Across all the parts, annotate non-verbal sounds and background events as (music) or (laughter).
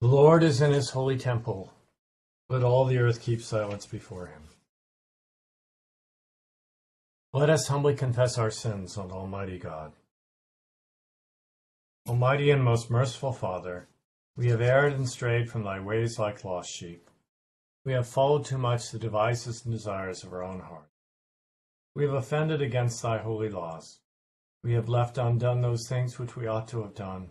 The Lord is in his holy temple. Let all the earth keep silence before him. Let us humbly confess our sins on Almighty God. Almighty and most merciful Father, we have erred and strayed from thy ways like lost sheep. We have followed too much the devices and desires of our own heart. We have offended against thy holy laws. We have left undone those things which we ought to have done,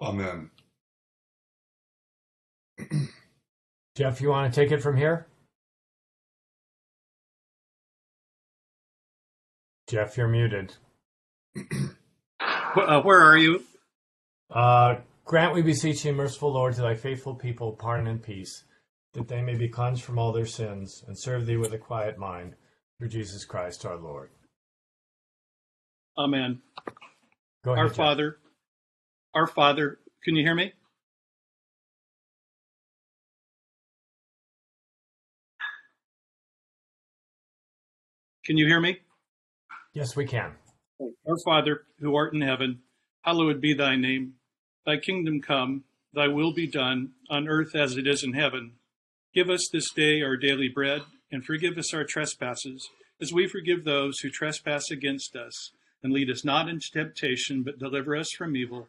Amen. Jeff, you want to take it from here? Jeff, you're muted. Uh, where are you? Uh, grant, we beseech thee, merciful Lord, to thy faithful people pardon and peace, that they may be cleansed from all their sins, and serve thee with a quiet mind, through Jesus Christ our Lord. Amen. Go ahead. Our Jeff. Our Father, can you hear me? Can you hear me? Yes, we can. Our Father, who art in heaven, hallowed be thy name. Thy kingdom come, thy will be done, on earth as it is in heaven. Give us this day our daily bread, and forgive us our trespasses, as we forgive those who trespass against us. And lead us not into temptation, but deliver us from evil.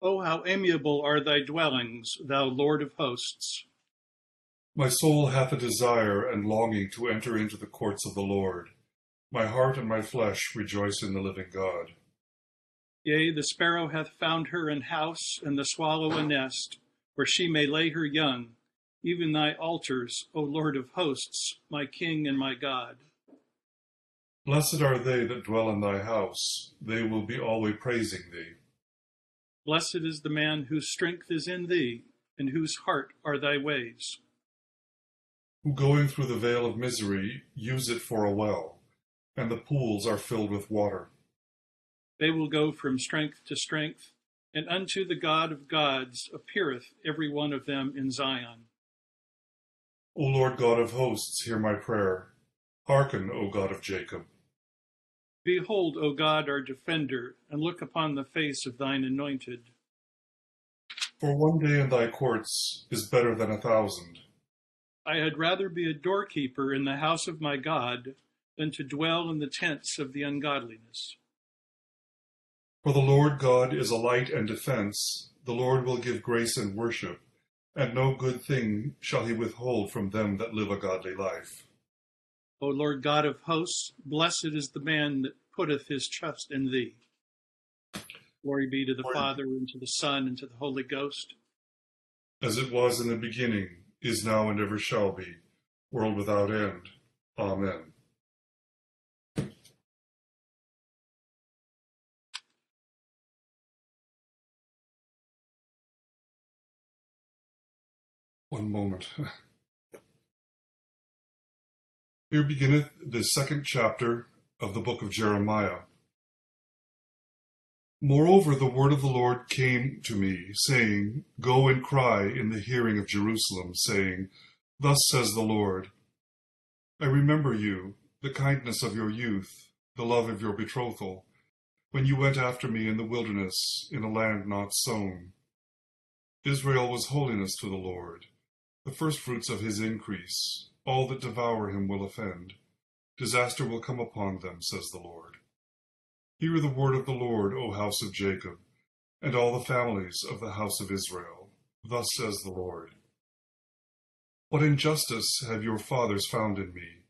Oh, how amiable are thy dwellings, thou Lord of hosts. My soul hath a desire and longing to enter into the courts of the Lord. My heart and my flesh rejoice in the living God. Yea, the sparrow hath found her an house, and the swallow a nest, where she may lay her young, even thy altars, O Lord of hosts, my King and my God. Blessed are they that dwell in thy house, they will be always praising thee. Blessed is the man whose strength is in thee, and whose heart are thy ways. Who going through the vale of misery use it for a well, and the pools are filled with water. They will go from strength to strength, and unto the God of gods appeareth every one of them in Zion. O Lord God of hosts, hear my prayer. Hearken, O God of Jacob. Behold, O God, our defender, and look upon the face of thine anointed. For one day in thy courts is better than a thousand. I had rather be a doorkeeper in the house of my God than to dwell in the tents of the ungodliness. For the Lord God is a light and defense. The Lord will give grace and worship, and no good thing shall he withhold from them that live a godly life. O Lord God of hosts, blessed is the man that putteth his trust in thee. Glory be to the Lord. Father, and to the Son, and to the Holy Ghost. As it was in the beginning, is now, and ever shall be, world without end. Amen. One moment. (laughs) Here beginneth the second chapter of the book of Jeremiah. Moreover, the word of the Lord came to me, saying, Go and cry in the hearing of Jerusalem, saying, Thus says the Lord, I remember you, the kindness of your youth, the love of your betrothal, when you went after me in the wilderness, in a land not sown. Israel was holiness to the Lord, the firstfruits of his increase. All that devour him will offend. Disaster will come upon them, says the Lord. Hear the word of the Lord, O house of Jacob, and all the families of the house of Israel. Thus says the Lord What injustice have your fathers found in me,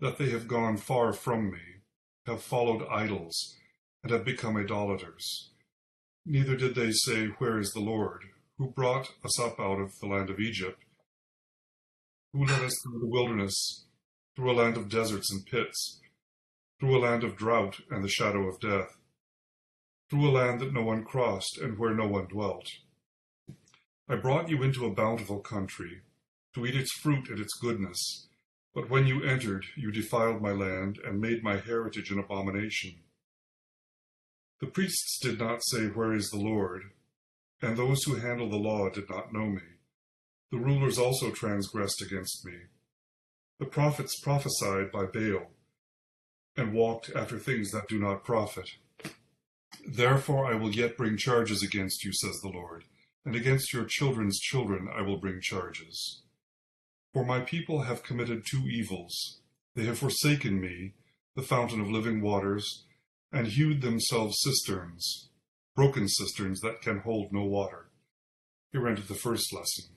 that they have gone far from me, have followed idols, and have become idolaters? Neither did they say, Where is the Lord, who brought us up out of the land of Egypt, who led us through the wilderness, through a land of deserts and pits? through a land of drought and the shadow of death, through a land that no one crossed and where no one dwelt. I brought you into a bountiful country, to eat its fruit and its goodness. But when you entered, you defiled my land and made my heritage an abomination. The priests did not say, Where is the Lord? And those who handle the law did not know me. The rulers also transgressed against me. The prophets prophesied by Baal and walked after things that do not profit. Therefore I will yet bring charges against you, says the Lord, and against your children's children I will bring charges. For my people have committed two evils. They have forsaken me, the fountain of living waters, and hewed themselves cisterns, broken cisterns that can hold no water. Here ended the first lesson.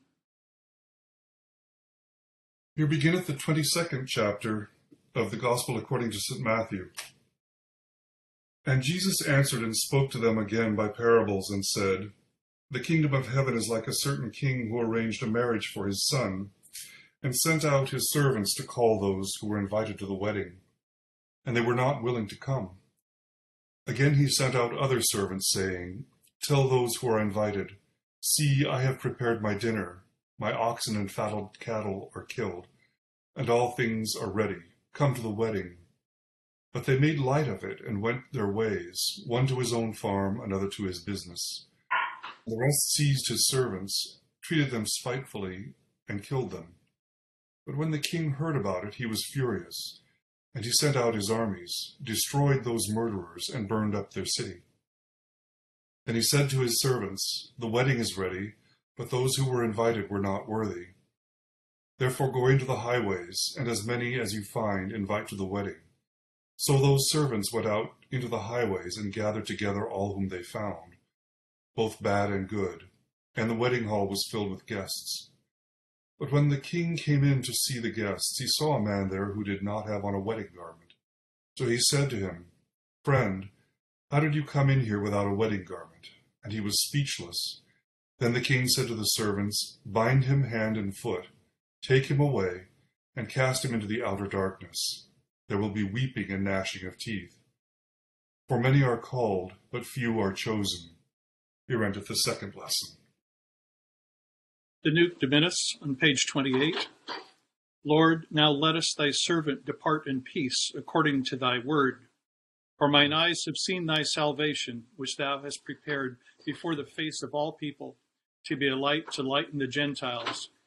Here beginneth the twenty second chapter of the Gospel according to St. Matthew. And Jesus answered and spoke to them again by parables, and said, The kingdom of heaven is like a certain king who arranged a marriage for his son, and sent out his servants to call those who were invited to the wedding. And they were not willing to come. Again he sent out other servants, saying, Tell those who are invited, See, I have prepared my dinner my oxen and fattled cattle are killed, and all things are ready. Come to the wedding. But they made light of it and went their ways, one to his own farm, another to his business. The rest seized his servants, treated them spitefully, and killed them. But when the king heard about it, he was furious, and he sent out his armies, destroyed those murderers, and burned up their city. Then he said to his servants, The wedding is ready but those who were invited were not worthy. Therefore go into the highways, and as many as you find invite to the wedding. So those servants went out into the highways and gathered together all whom they found, both bad and good, and the wedding hall was filled with guests. But when the king came in to see the guests, he saw a man there who did not have on a wedding garment. So he said to him, Friend, how did you come in here without a wedding garment? And he was speechless. Then the king said to the servants, Bind him hand and foot, take him away, and cast him into the outer darkness. There will be weeping and gnashing of teeth. For many are called, but few are chosen. Here endeth the second lesson. Nunc Dimittis on page 28. Lord, now lettest thy servant depart in peace according to thy word. For mine eyes have seen thy salvation, which thou hast prepared before the face of all people to be a light to lighten the Gentiles,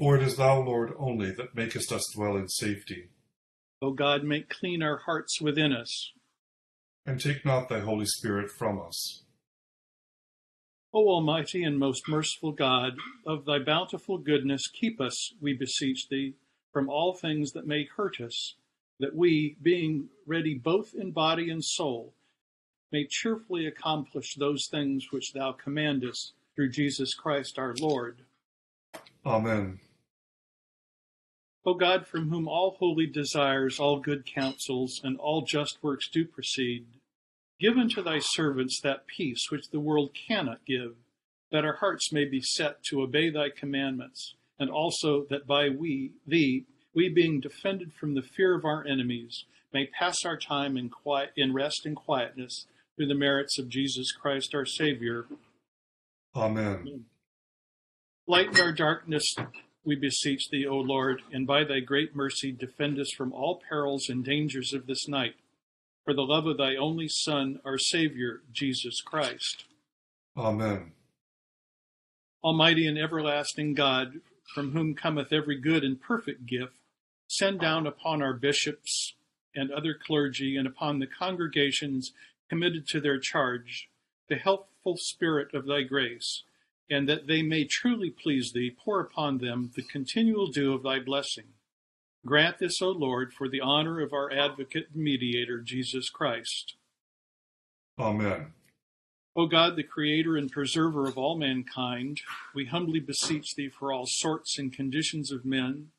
For it is thou, Lord, only that makest us dwell in safety. O God, make clean our hearts within us. And take not thy Holy Spirit from us. O Almighty and most merciful God, of thy bountiful goodness, keep us, we beseech thee, from all things that may hurt us, that we, being ready both in body and soul, may cheerfully accomplish those things which thou commandest through Jesus Christ our Lord. Amen. O God, from whom all holy desires, all good counsels, and all just works do proceed, give unto thy servants that peace which the world cannot give, that our hearts may be set to obey thy commandments, and also that by we, thee, we being defended from the fear of our enemies, may pass our time in quiet, in rest and quietness through the merits of Jesus Christ our Savior. Amen. Lighten our darkness, we beseech thee, O Lord, and by thy great mercy defend us from all perils and dangers of this night, for the love of thy only Son, our Savior, Jesus Christ. Amen. Almighty and everlasting God, from whom cometh every good and perfect gift, send down upon our bishops and other clergy and upon the congregations committed to their charge the helpful spirit of thy grace, and that they may truly please thee, pour upon them the continual dew of thy blessing. Grant this, O Lord, for the honor of our advocate and mediator, Jesus Christ. Amen. O God, the creator and preserver of all mankind, we humbly beseech thee for all sorts and conditions of men,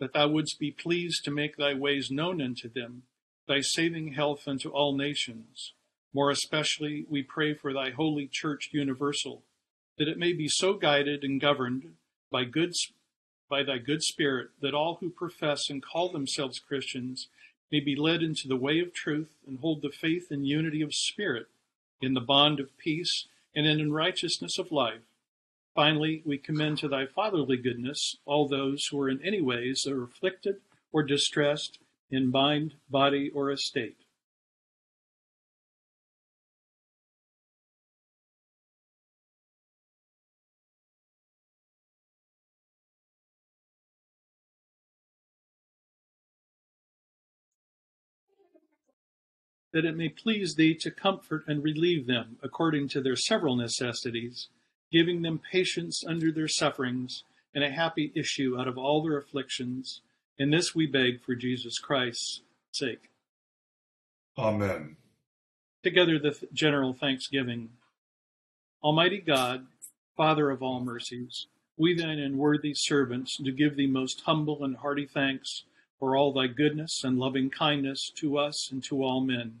that thou wouldst be pleased to make thy ways known unto them, thy saving health unto all nations. More especially, we pray for thy holy church universal, that it may be so guided and governed by good by thy good spirit that all who profess and call themselves Christians may be led into the way of truth and hold the faith and unity of spirit in the bond of peace and in righteousness of life. Finally, we commend to thy fatherly goodness all those who are in any ways afflicted or distressed in mind, body, or estate. That it may please thee to comfort and relieve them according to their several necessities, giving them patience under their sufferings and a happy issue out of all their afflictions. And this we beg for Jesus Christ's sake. Amen. Together the th- general thanksgiving. Almighty God, Father of all mercies, we thine unworthy servants do give thee most humble and hearty thanks for all thy goodness and loving kindness to us and to all men.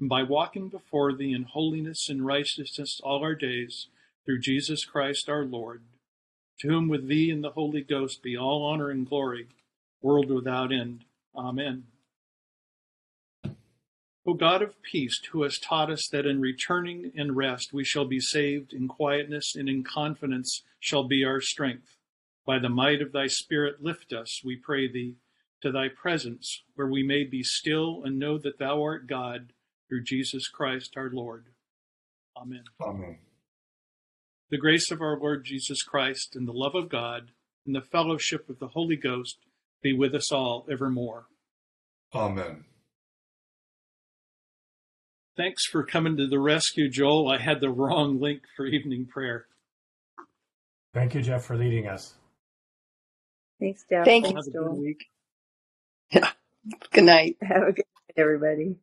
by walking before thee in holiness and righteousness all our days, through Jesus Christ our Lord, to whom with thee and the Holy Ghost be all honor and glory, world without end. Amen. O God of peace, who hast taught us that in returning and rest we shall be saved, in quietness and in confidence shall be our strength. By the might of thy Spirit, lift us, we pray thee, to thy presence, where we may be still and know that thou art God, through Jesus Christ our Lord. Amen. Amen. The grace of our Lord Jesus Christ and the love of God and the fellowship of the Holy Ghost be with us all evermore. Amen. Thanks for coming to the rescue, Joel. I had the wrong link for evening prayer. Thank you, Jeff, for leading us. Thanks, Jeff. Thank you. Have Thanks, a good Joel. week. Good night. Have a good night, everybody.